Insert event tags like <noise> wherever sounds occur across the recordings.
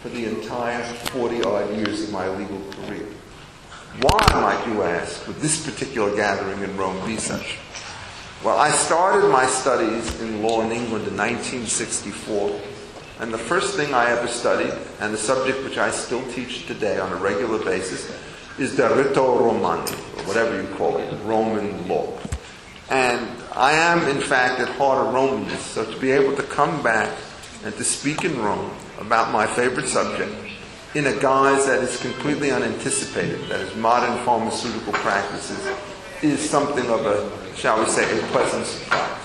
for the entire 40 odd years of my legal career. Why, might you ask, would this particular gathering in Rome be such? Well, I started my studies in law in England in 1964, and the first thing I ever studied, and the subject which I still teach today on a regular basis, is Diritto Romani, or whatever you call it, Roman law. And I am, in fact, at heart a Romanist, so to be able to come back and to speak in Rome about my favorite subject in a guise that is completely unanticipated, that is modern pharmaceutical practices, is something of a, shall we say, a pleasant surprise.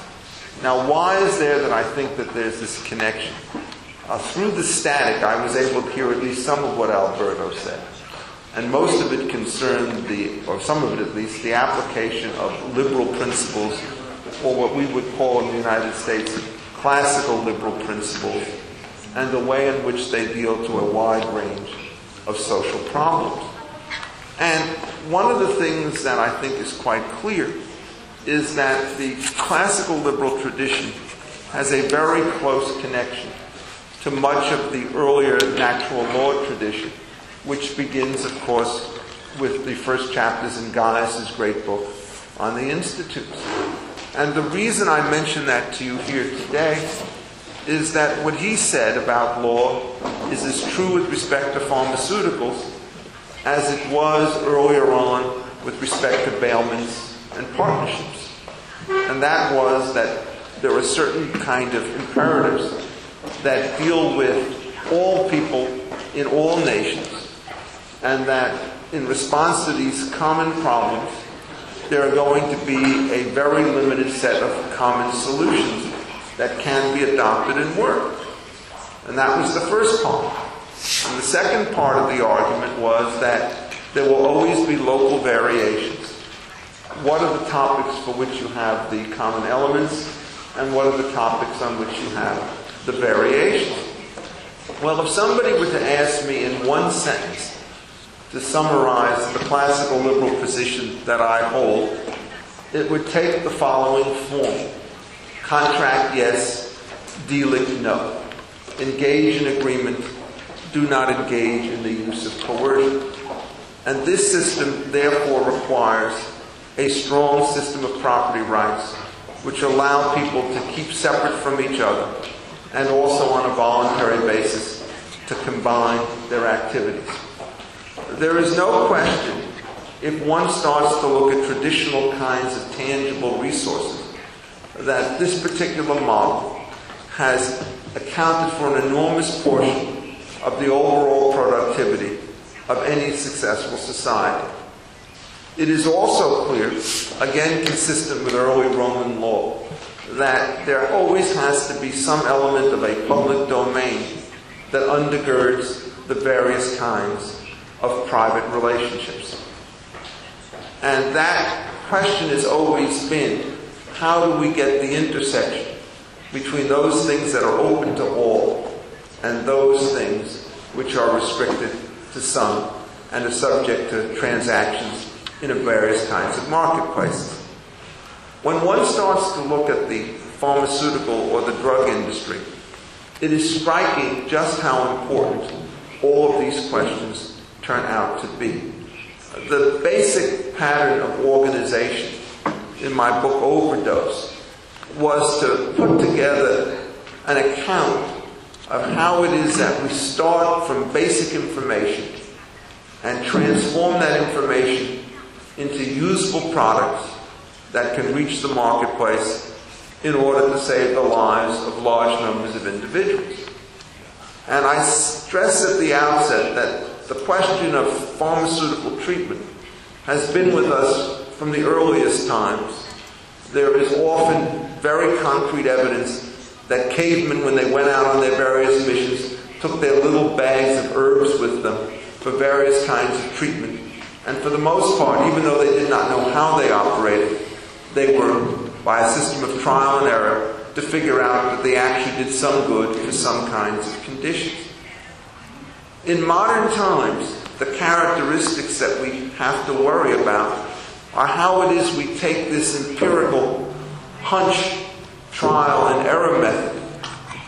Now, why is there that I think that there's this connection? Uh, through the static, I was able to hear at least some of what Alberto said. And most of it concerned the, or some of it at least, the application of liberal principles, or what we would call in the United States classical liberal principles, and the way in which they deal to a wide range of social problems. And one of the things that I think is quite clear is that the classical liberal tradition has a very close connection to much of the earlier natural law tradition, which begins, of course, with the first chapters in Gaius's great book on the institutes. And the reason I mention that to you here today is that what he said about law is as true with respect to pharmaceuticals as it was earlier on with respect to bailments and partnerships. And that was that there are certain kind of imperatives that deal with all people in all nations, and that in response to these common problems, there are going to be a very limited set of common solutions that can be adopted and work. And that was the first part. And the second part of the argument was that there will always be local variations. What are the topics for which you have the common elements, and what are the topics on which you have the variations? Well, if somebody were to ask me in one sentence to summarize the classical liberal position that I hold, it would take the following form. Contract, yes. Dealing, no. Engage in agreement. Do not engage in the use of coercion. And this system, therefore, requires a strong system of property rights which allow people to keep separate from each other and also on a voluntary basis to combine their activities. There is no question if one starts to look at traditional kinds of tangible resources that this particular model has accounted for an enormous portion of the overall productivity of any successful society. It is also clear, again consistent with early Roman law, that there always has to be some element of a public domain that undergirds the various kinds of private relationships. And that question has always been how do we get the intersection between those things that are open to all and those things which are restricted to some and are subject to transactions in various kinds of marketplaces. When one starts to look at the pharmaceutical or the drug industry, it is striking just how important all of these questions turn out to be. The basic pattern of organization in my book Overdose was to put together an account of how it is that we start from basic information and transform that information into useful products that can reach the marketplace in order to save the lives of large numbers of individuals. And I stress at the outset that the question of pharmaceutical treatment has been with us from the earliest times. There is often very concrete evidence that cavemen, when they went out on their various missions, took their little bags of herbs with them for various kinds of treatment. And for the most part, even though they did not know how they operated, they were, by a system of trial and error, to figure out that they actually did some good for some kinds of conditions. In modern times, the characteristics that we have to worry about are how it is we take this empirical hunch, trial, and error method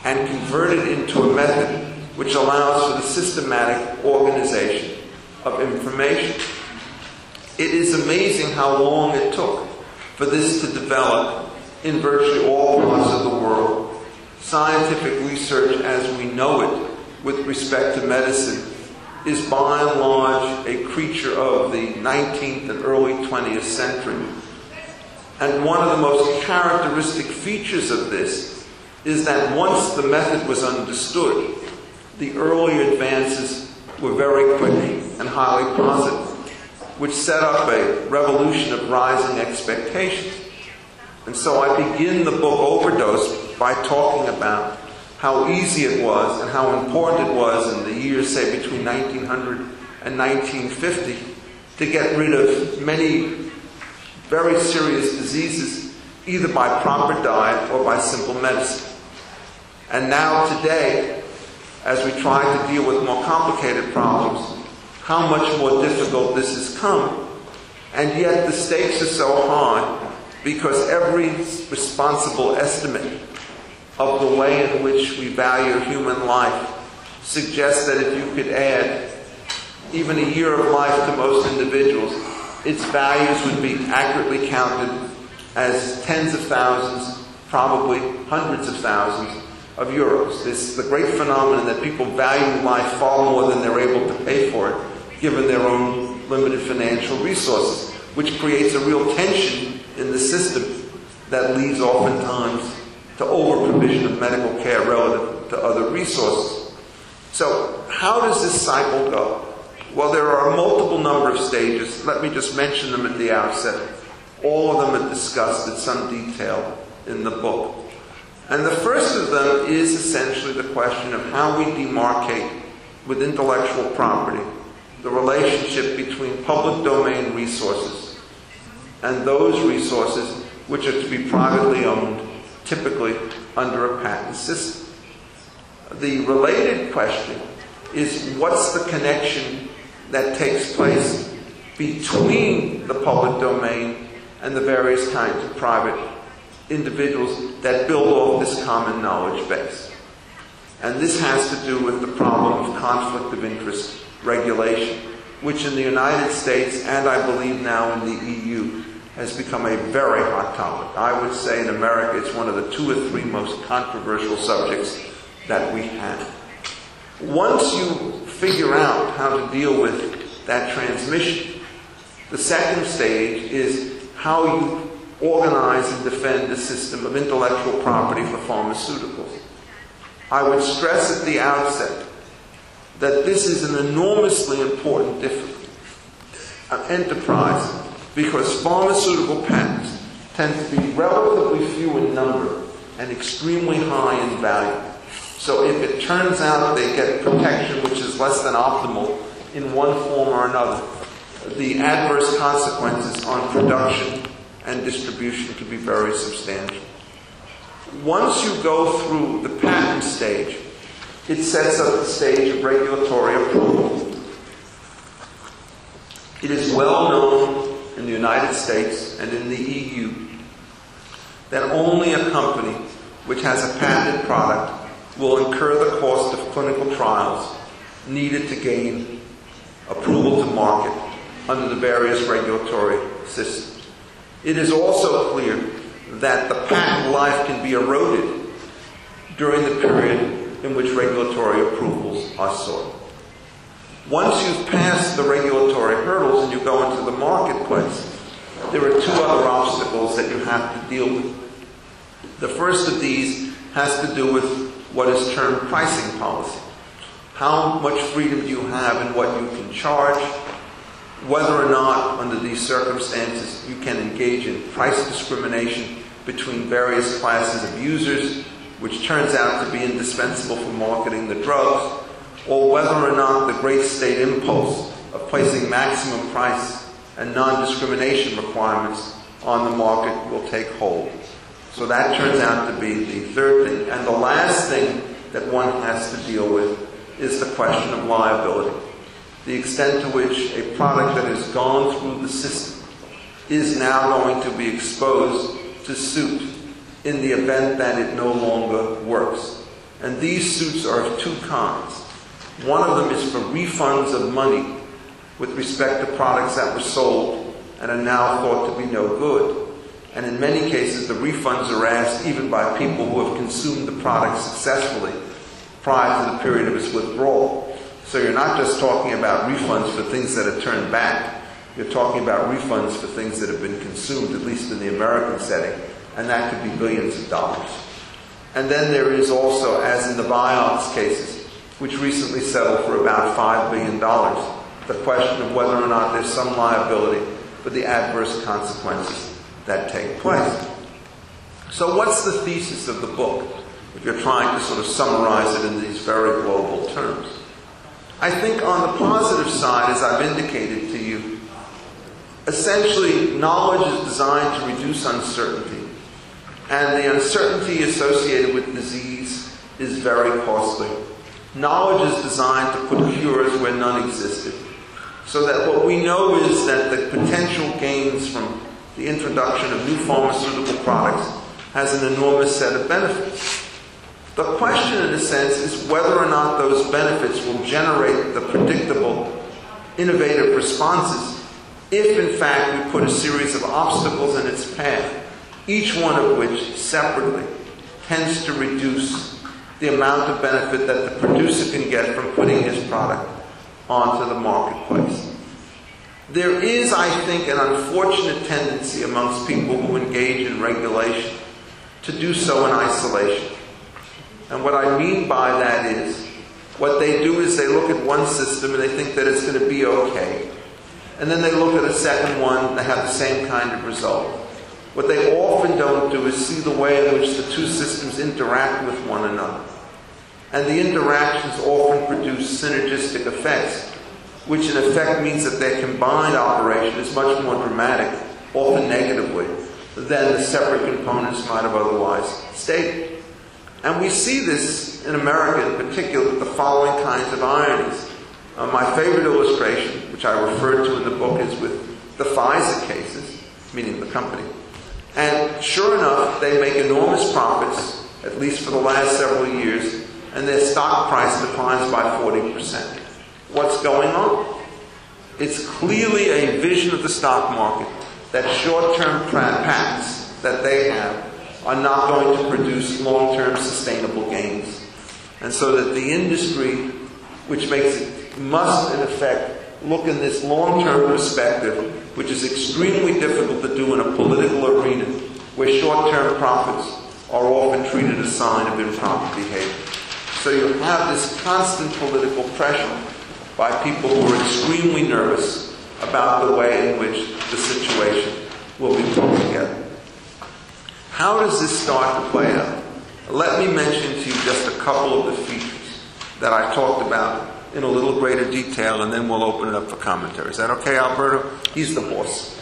and convert it into a method which allows for the systematic organization of information. It is amazing how long it took for this to develop in virtually all parts of the world. Scientific research as we know it with respect to medicine is by and large a creature of the 19th and early 20th century. And one of the most characteristic features of this is that once the method was understood, the early advances were very quick and highly positive, which set up a revolution of rising expectations. And so I begin the book Overdose by talking about how easy it was and how important it was in the years, say, between 1900 and 1950 to get rid of many very serious diseases either by proper diet or by simple medicine. And now, today, as we try to deal with more complicated problems, how much more difficult this has come. And yet, the stakes are so high because every responsible estimate of the way in which we value human life suggests that if you could add even a year of life to most individuals, its values would be accurately counted as tens of thousands, probably hundreds of thousands of euros. This is the great phenomenon that people value life far more than they're able to pay for it, given their own limited financial resources, which creates a real tension in the system that leads oftentimes to over provision of medical care relative to other resources. So, how does this cycle go? Well, there are a multiple number of stages. Let me just mention them at the outset. All of them are discussed in some detail in the book. And the first of them is essentially the question of how we demarcate with intellectual property the relationship between public domain resources and those resources which are to be privately owned typically under a patent system. The related question is what's the connection that takes place between the public domain and the various kinds of private individuals that build off this common knowledge base. And this has to do with the problem of conflict of interest regulation, which in the United States and I believe now in the EU has become a very hot topic. I would say in America it's one of the two or three most controversial subjects that we have. Once you figure out how to deal with that transmission, the second stage is how you organize and defend a system of intellectual property for pharmaceuticals. I would stress at the outset that this is an enormously important uh, enterprise because pharmaceutical patents tend to be relatively few in number and extremely high in value. So if it turns out they get protection which is less than optimal in one form or another, the adverse consequences on production and distribution could be very substantial. Once you go through the patent stage, it sets up the stage of regulatory approval. It is well known in the United States and in the EU that only a company which has a patented product will incur the cost of clinical trials needed to gain approval to market under the various regulatory systems. It is also clear that the patent life can be eroded during the period in which regulatory approvals are sought. Once you've passed the regulatory hurdles and you go into the marketplace, there are two other obstacles that you have to deal with. The first of these has to do with what is termed pricing policy. How much freedom do you have in what you can charge? Whether or not, under these circumstances, you can engage in price discrimination between various classes of users, which turns out to be indispensable for marketing the drugs or whether or not the great state impulse of placing maximum price and non-discrimination requirements on the market will take hold. So that turns out to be the third thing. And the last thing that one has to deal with is the question of liability. The extent to which a product that has gone through the system is now going to be exposed to suit in the event that it no longer works. And these suits are of two kinds. One of them is for refunds of money with respect to products that were sold and are now thought to be no good. And in many cases, the refunds are asked even by people who have consumed the product successfully prior to the period of its withdrawal. So you're not just talking about refunds for things that are turned back. You're talking about refunds for things that have been consumed, at least in the American setting, and that could be billions of dollars. And then there is also, as in the Vioxx cases, which recently settled for about $5 billion, the question of whether or not there's some liability for the adverse consequences that take place. So, what's the thesis of the book, if you're trying to sort of summarize it in these very global terms? I think on the positive side, as I've indicated to you, essentially knowledge is designed to reduce uncertainty. And the uncertainty associated with disease is very costly. Knowledge is designed to put cures where none existed. So that what we know is that the potential gains from the introduction of new pharmaceutical products has an enormous set of benefits. The question, in a sense, is whether or not those benefits will generate the predictable, innovative responses if, in fact, we put a series of obstacles in its path, each one of which separately tends to reduce the amount of benefit that the producer can get from putting his product onto the marketplace. There is, I think, an unfortunate tendency amongst people who engage in regulation to do so in isolation. And what I mean by that is, what they do is they look at one system and they think that it's going to be okay. And then they look at a second one and they have the same kind of result. What they often don't do is see the way in which the two systems interact with one another. And the interactions often produce synergistic effects, which in effect means that their combined operation is much more dramatic, often negatively, than the separate components might have otherwise stated. And we see this in America in particular with the following kinds of ironies. Uh, my favorite illustration, which I referred to in the book, is with the Pfizer cases, meaning the company. And sure enough, they make enormous profits, at least for the last several years, and their stock price declines by 40%. What's going on? It's clearly a vision of the stock market that short term patents that they have are not going to produce long term sustainable gains. And so that the industry, which makes it, must in effect look in this long term perspective, which is extremely difficult to do in a political arena where short term profits are often treated as a sign of improper behavior. So you have this constant political pressure by people who are extremely nervous about the way in which the situation will be put together. How does this start to play out? Let me mention to you just a couple of the features that I talked about in a little greater detail, and then we'll open it up for commentary. Is that okay, Alberto? He's the boss.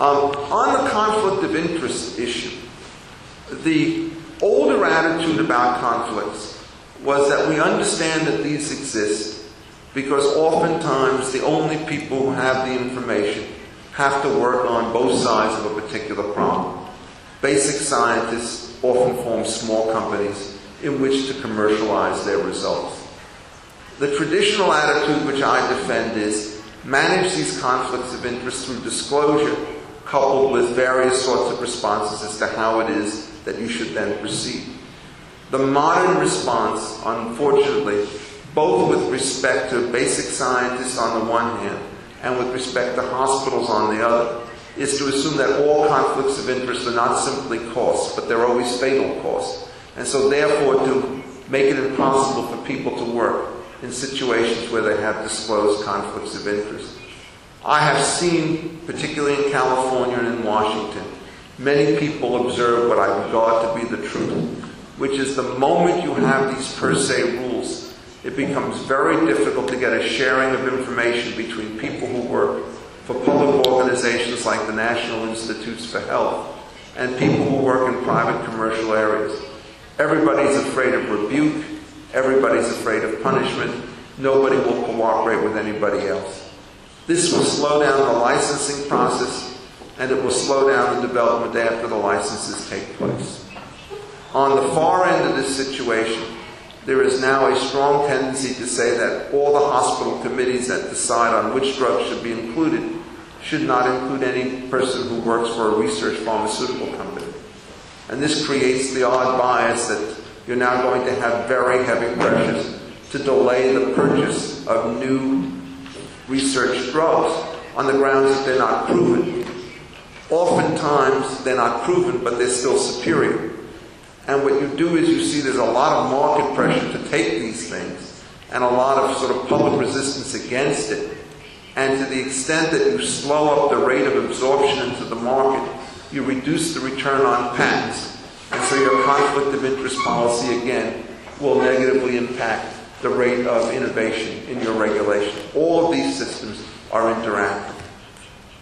Um, on the conflict of interest issue, the older attitude about conflicts was that we understand that these exist because oftentimes the only people who have the information have to work on both sides of a particular problem. Basic scientists often form small companies in which to commercialize their results. The traditional attitude which I defend is manage these conflicts of interest through disclosure coupled with various sorts of responses as to how it is that you should then proceed. The modern response, unfortunately, both with respect to basic scientists on the one hand and with respect to hospitals on the other, is to assume that all conflicts of interest are not simply costs, but they're always fatal costs. And so, therefore, to make it impossible for people to work in situations where they have disclosed conflicts of interest. I have seen, particularly in California and in Washington, many people observe what I regard to be the truth, which is the moment you have these per se rules, it becomes very difficult to get a sharing of information between people who work for public organizations like the National Institutes for Health and people who work in private commercial areas. Everybody's afraid of rebuke, everybody's afraid of punishment, nobody will cooperate with anybody else. This will slow down the licensing process and it will slow down the development after the licenses take place. On the far end of this situation, there is now a strong tendency to say that all the hospital committees that decide on which drugs should be included should not include any person who works for a research pharmaceutical company. And this creates the odd bias that you're now going to have very heavy pressures to delay the purchase of new research drugs on the grounds that they're not proven. Oftentimes, they're not proven, but they're still superior. And what you do is you see there's a lot of market pressure to take these things and a lot of sort of public resistance against it. And to the extent that you slow up the rate of absorption into the market, you reduce the return on patents. And so your conflict of interest policy, again, will negatively impact the rate of innovation in your regulation. All of these systems are interactive.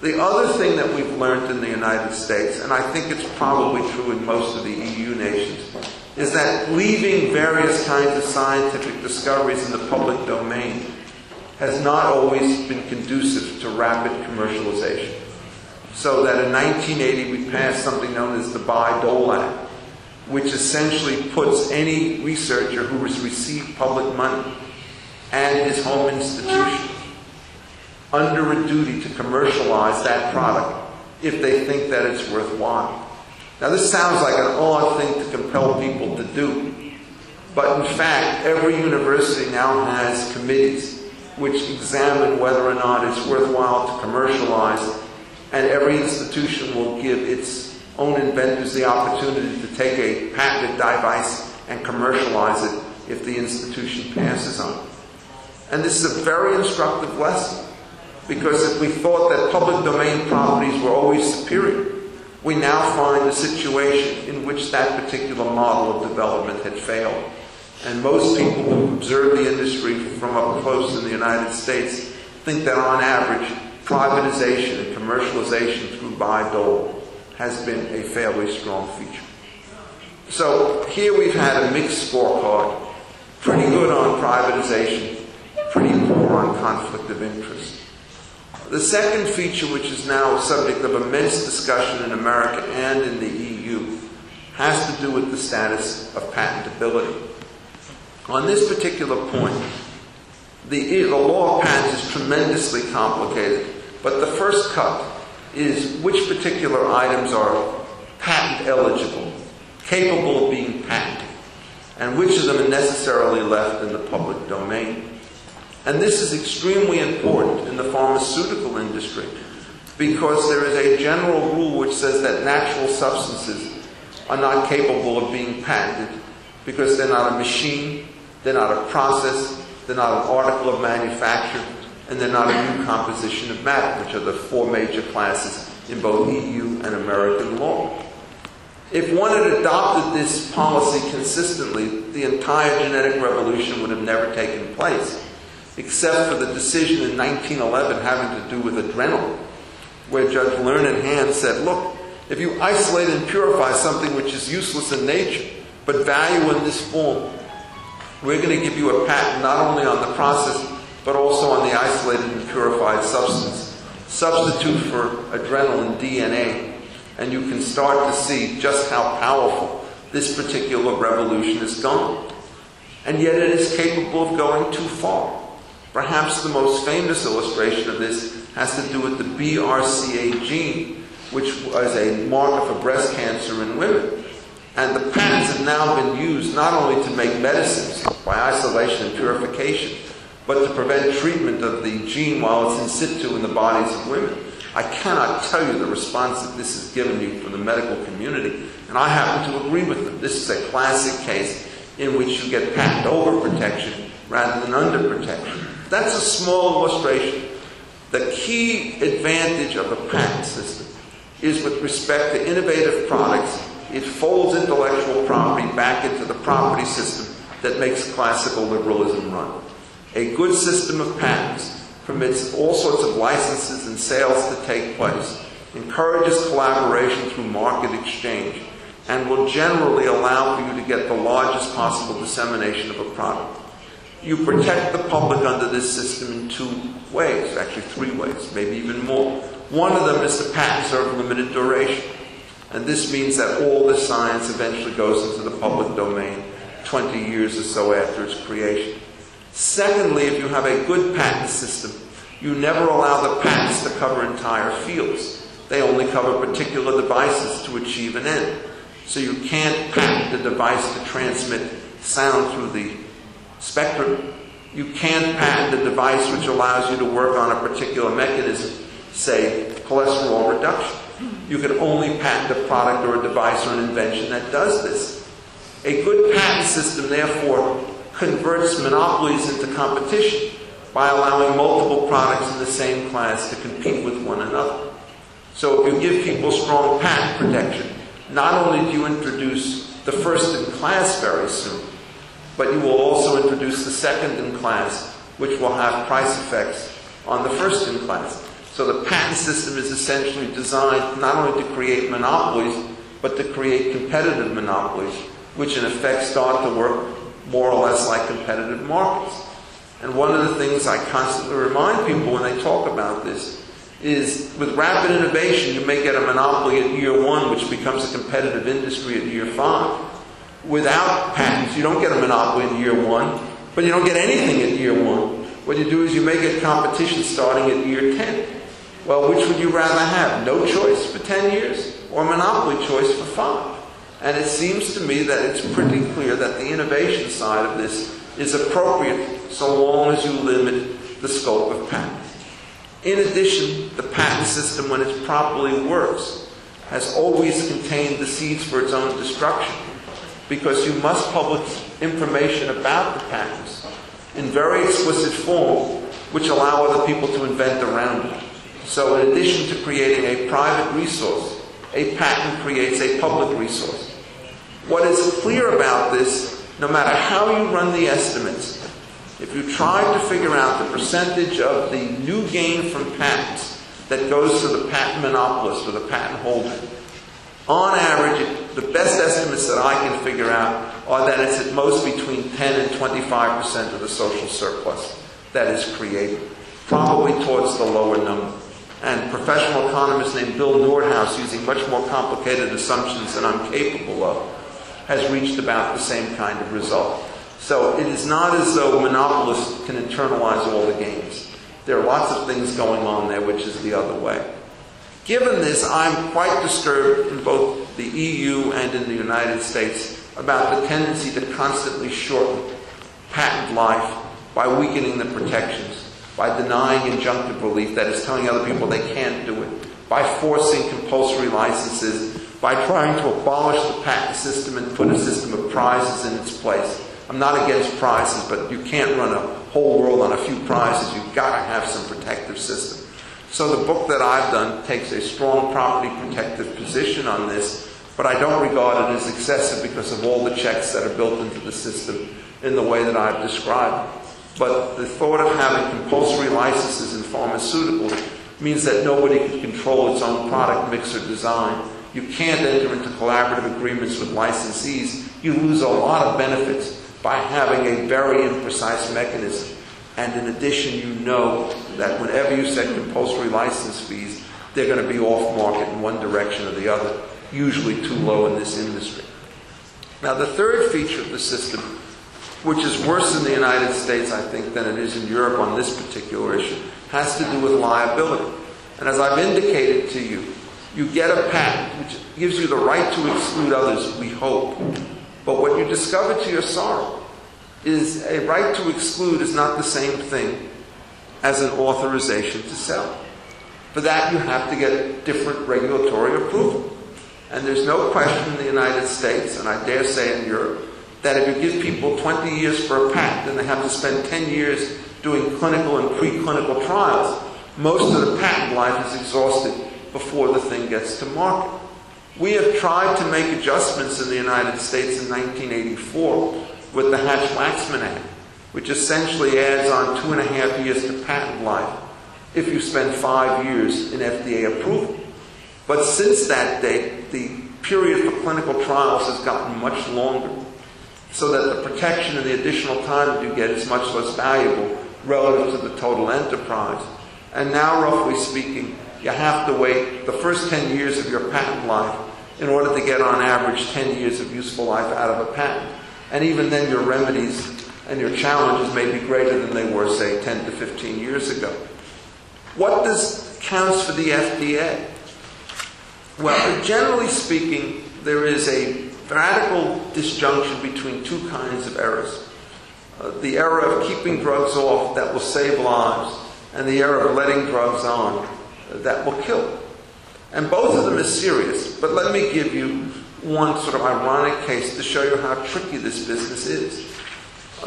The other thing that we've learned in the United States, and I think it's probably true in most of the EU nations, is that leaving various kinds of scientific discoveries in the public domain has not always been conducive to rapid commercialization. So that in 1980 we passed something known as the Bayh-Dole Act, which essentially puts any researcher who has received public money and his home institution under a duty to commercialize that product if they think that it's worthwhile. Now, this sounds like an odd thing to compel people to do, but in fact, every university now has committees which examine whether or not it's worthwhile to commercialize, and every institution will give its own inventors the opportunity to take a patented device and commercialize it if the institution passes on it. And this is a very instructive lesson. Because if we thought that public domain properties were always superior, we now find a situation in which that particular model of development had failed. And most people who observe the industry from up close in the United States think that on average, privatization and commercialization through Bayh-Dole has been a fairly strong feature. So here we've had a mixed scorecard. Pretty good on privatization, pretty poor on conflict of interest. The second feature, which is now a subject of immense discussion in America and in the EU, has to do with the status of patentability. On this particular point, the, the law of patents is tremendously complicated, but the first cut is which particular items are patent eligible, capable of being patented, and which of them are necessarily left in the public domain. And this is extremely important in the pharmaceutical industry because there is a general rule which says that natural substances are not capable of being patented because they're not a machine, they're not a process, they're not an article of manufacture, and they're not a new composition of matter, which are the four major classes in both EU and American law. If one had adopted this policy consistently, the entire genetic revolution would have never taken place except for the decision in 1911 having to do with adrenaline, where Judge Learned Hand said, look, if you isolate and purify something which is useless in nature, but value in this form, we're going to give you a patent not only on the process, but also on the isolated and purified substance. Substitute for adrenaline DNA, and you can start to see just how powerful this particular revolution is gone. And yet it is capable of going too far. Perhaps the most famous illustration of this has to do with the BRCA gene, which was a marker for breast cancer in women. And the patents have now been used not only to make medicines by isolation and purification, but to prevent treatment of the gene while it's in situ in the bodies of women. I cannot tell you the response that this has given you from the medical community, and I happen to agree with them. This is a classic case in which you get patent over protection rather than under protection. That's a small illustration. The key advantage of a patent system is with respect to innovative products, it folds intellectual property back into the property system that makes classical liberalism run. A good system of patents permits all sorts of licenses and sales to take place, encourages collaboration through market exchange, and will generally allow for you to get the largest possible dissemination of a product. You protect the public under this system in two ways, actually three ways, maybe even more. One of them is the patents are of limited duration. And this means that all the science eventually goes into the public domain 20 years or so after its creation. Secondly, if you have a good patent system, you never allow the patents to cover entire fields. They only cover particular devices to achieve an end. So you can't patent a device to transmit sound through the spectrum. You can't patent a device which allows you to work on a particular mechanism, say cholesterol reduction. You can only patent a product or a device or an invention that does this. A good patent system, therefore, converts monopolies into competition by allowing multiple products in the same class to compete with one another. So if you give people strong patent protection, not only do you introduce the first in class very soon, but you will also introduce the second in class, which will have price effects on the first in class. So the patent system is essentially designed not only to create monopolies, but to create competitive monopolies, which in effect start to work more or less like competitive markets. And one of the things I constantly remind people when they talk about this is with rapid innovation, you may get a monopoly at year one, which becomes a competitive industry at year five. Without patents, you don't get a monopoly in year one, but you don't get anything at year one. What you do is you may get competition starting at year 10. Well, which would you rather have? No choice for 10 years or monopoly choice for five? And it seems to me that it's pretty clear that the innovation side of this is appropriate so long as you limit the scope of patents. In addition, the patent system, when it properly works, has always contained the seeds for its own destruction because you must publish information about the patents in very explicit form which allow other people to invent around it. So in addition to creating a private resource, a patent creates a public resource. What is clear about this, no matter how you run the estimates, if you try to figure out the percentage of the new gain from patents that goes to the patent monopolist or the patent holder, on average, the best estimates that I can figure out are that it's at most between 10 and 25% of the social surplus that is created, probably towards the lower number. And professional economist named Bill Nordhaus, using much more complicated assumptions than I'm capable of, has reached about the same kind of result. So it is not as though monopolists can internalize all the gains. There are lots of things going on there, which is the other way. Given this, I'm quite disturbed in both the EU and in the United States about the tendency to constantly shorten patent life by weakening the protections, by denying injunctive relief, that is, telling other people they can't do it, by forcing compulsory licenses, by trying to abolish the patent system and put a system of prizes in its place. I'm not against prizes, but you can't run a whole world on a few prizes. You've got to have some protective system. So the book that I've done takes a strong property protective position on this, but I don't regard it as excessive because of all the checks that are built into the system in the way that I've described. But the thought of having compulsory licenses in pharmaceuticals means that nobody can control its own product mix or design. You can't enter into collaborative agreements with licensees. You lose a lot of benefits by having a very imprecise mechanism. And in addition, you know that whenever you set compulsory license fees, they're going to be off market in one direction or the other, usually too low in this industry. Now, the third feature of the system, which is worse in the United States, I think, than it is in Europe on this particular issue, has to do with liability. And as I've indicated to you, you get a patent which gives you the right to exclude others, we hope. But what you discover to your sorrow is a right to exclude is not the same thing as an authorization to sell. For that, you have to get different regulatory approval. And there's no question in the United States, and I dare say in Europe, that if you give people 20 years for a patent and they have to spend 10 years doing clinical and preclinical trials, most of the patent life is exhausted before the thing gets to market. We have tried to make adjustments in the United States in 1984 with the Hatch-Waxman Act, which essentially adds on two and a half years to patent life if you spend five years in FDA approval. But since that date, the period for clinical trials has gotten much longer, so that the protection and the additional time that you get is much less valuable relative to the total enterprise. And now, roughly speaking, you have to wait the first 10 years of your patent life in order to get on average 10 years of useful life out of a patent. And even then, your remedies and your challenges may be greater than they were, say, 10 to 15 years ago. What does counts for the FDA? Well, generally speaking, there is a radical disjunction between two kinds of errors. Uh, the error of keeping drugs off that will save lives, and the error of letting drugs on that will kill. And both of them are serious. But let me give you one sort of ironic case to show you how tricky this business is.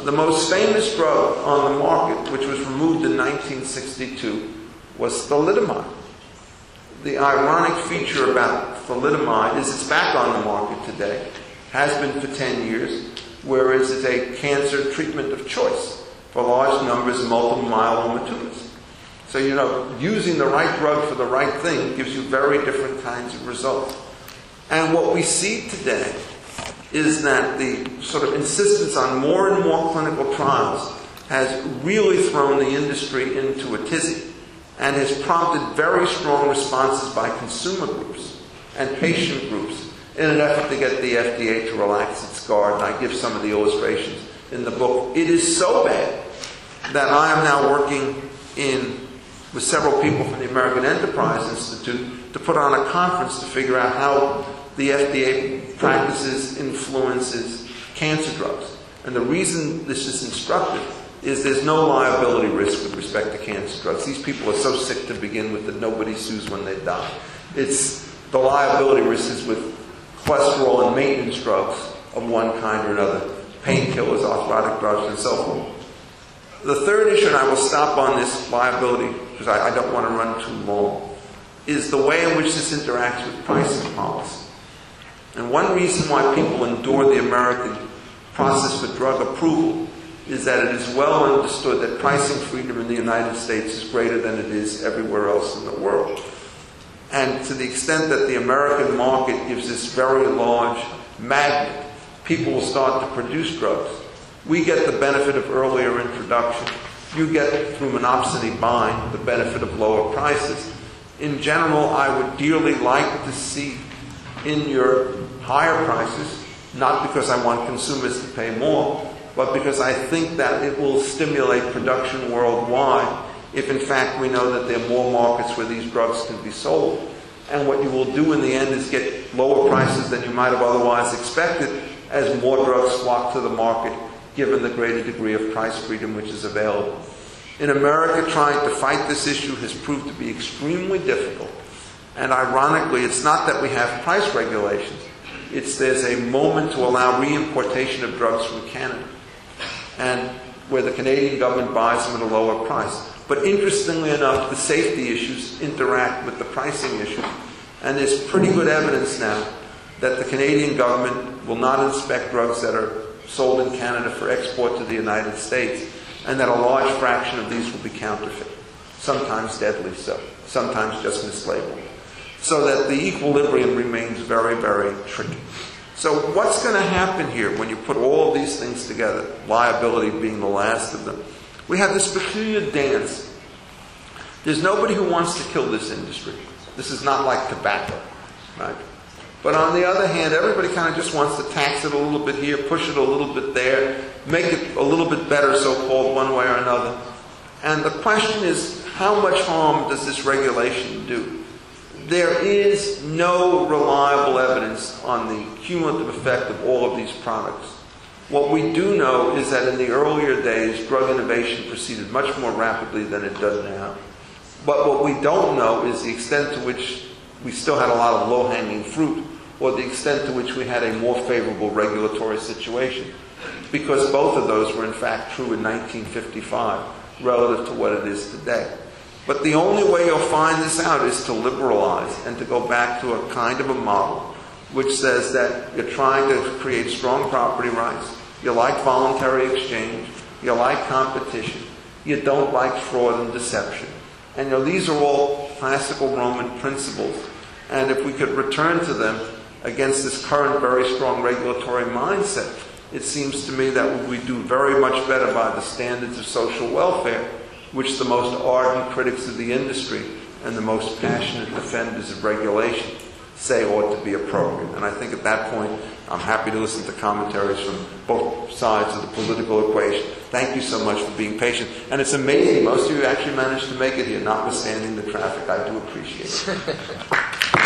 The most famous drug on the market, which was removed in 1962, was thalidomide. The ironic feature about thalidomide is it's back on the market today, has been for 10 years, whereas it's a cancer treatment of choice for large numbers of multiple myeloma tumors. So, you know, using the right drug for the right thing gives you very different kinds of results. And what we see today is that the sort of insistence on more and more clinical trials has really thrown the industry into a tizzy and has prompted very strong responses by consumer groups and patient groups in an effort to get the FDA to relax its guard. And I give some of the illustrations in the book. It is so bad that I am now working in with several people from the American Enterprise Institute to put on a conference to figure out how the FDA practices influences cancer drugs. And the reason this is instructive is there's no liability risk with respect to cancer drugs. These people are so sick to begin with that nobody sues when they die. It's the liability risk is with cholesterol and maintenance drugs of one kind or another, painkillers, arthritic drugs, and so forth. The third issue, and I will stop on this liability because I, I don't want to run too long, is the way in which this interacts with pricing policy. And one reason why people endure the American process for drug approval is that it is well understood that pricing freedom in the United States is greater than it is everywhere else in the world. And to the extent that the American market gives this very large magnet, people will start to produce drugs. We get the benefit of earlier introduction. You get, through monopsony buying, the benefit of lower prices. In general, I would dearly like to see in your higher prices, not because I want consumers to pay more, but because I think that it will stimulate production worldwide if in fact we know that there are more markets where these drugs can be sold. And what you will do in the end is get lower prices than you might have otherwise expected as more drugs flock to the market given the greater degree of price freedom which is available. In America, trying to fight this issue has proved to be extremely difficult. And ironically, it's not that we have price regulations. It's there's a moment to allow reimportation of drugs from Canada and where the Canadian government buys them at a lower price. But interestingly enough, the safety issues interact with the pricing issue. And there's pretty good evidence now that the Canadian government will not inspect drugs that are sold in Canada for export to the United States, and that a large fraction of these will be counterfeit, sometimes deadly so, sometimes just mislabeled. So that the equilibrium remains very, very tricky. So, what's going to happen here when you put all these things together, liability being the last of them? We have this peculiar dance. There's nobody who wants to kill this industry. This is not like tobacco, right? But on the other hand, everybody kind of just wants to tax it a little bit here, push it a little bit there, make it a little bit better, so called, one way or another. And the question is, how much harm does this regulation do? there is no reliable evidence on the cumulative effect of all of these products. What we do know is that in the earlier days, drug innovation proceeded much more rapidly than it does now. But what we don't know is the extent to which we still had a lot of low hanging fruit or the extent to which we had a more favorable regulatory situation. Because both of those were in fact true in 1955 relative to what it is today. But the only way you'll find this out is to liberalize and to go back to a kind of a model which says that you're trying to create strong property rights, you like voluntary exchange, you like competition, you don't like fraud and deception. And you know, these are all classical Roman principles. And if we could return to them against this current very strong regulatory mindset, it seems to me that we do very much better by the standards of social welfare which the most ardent critics of the industry and the most passionate defenders of regulation say ought to be appropriate. And I think at that point, I'm happy to listen to commentaries from both sides of the political equation. Thank you so much for being patient. And it's amazing, most of you actually managed to make it here, notwithstanding the traffic. I do appreciate it. <laughs>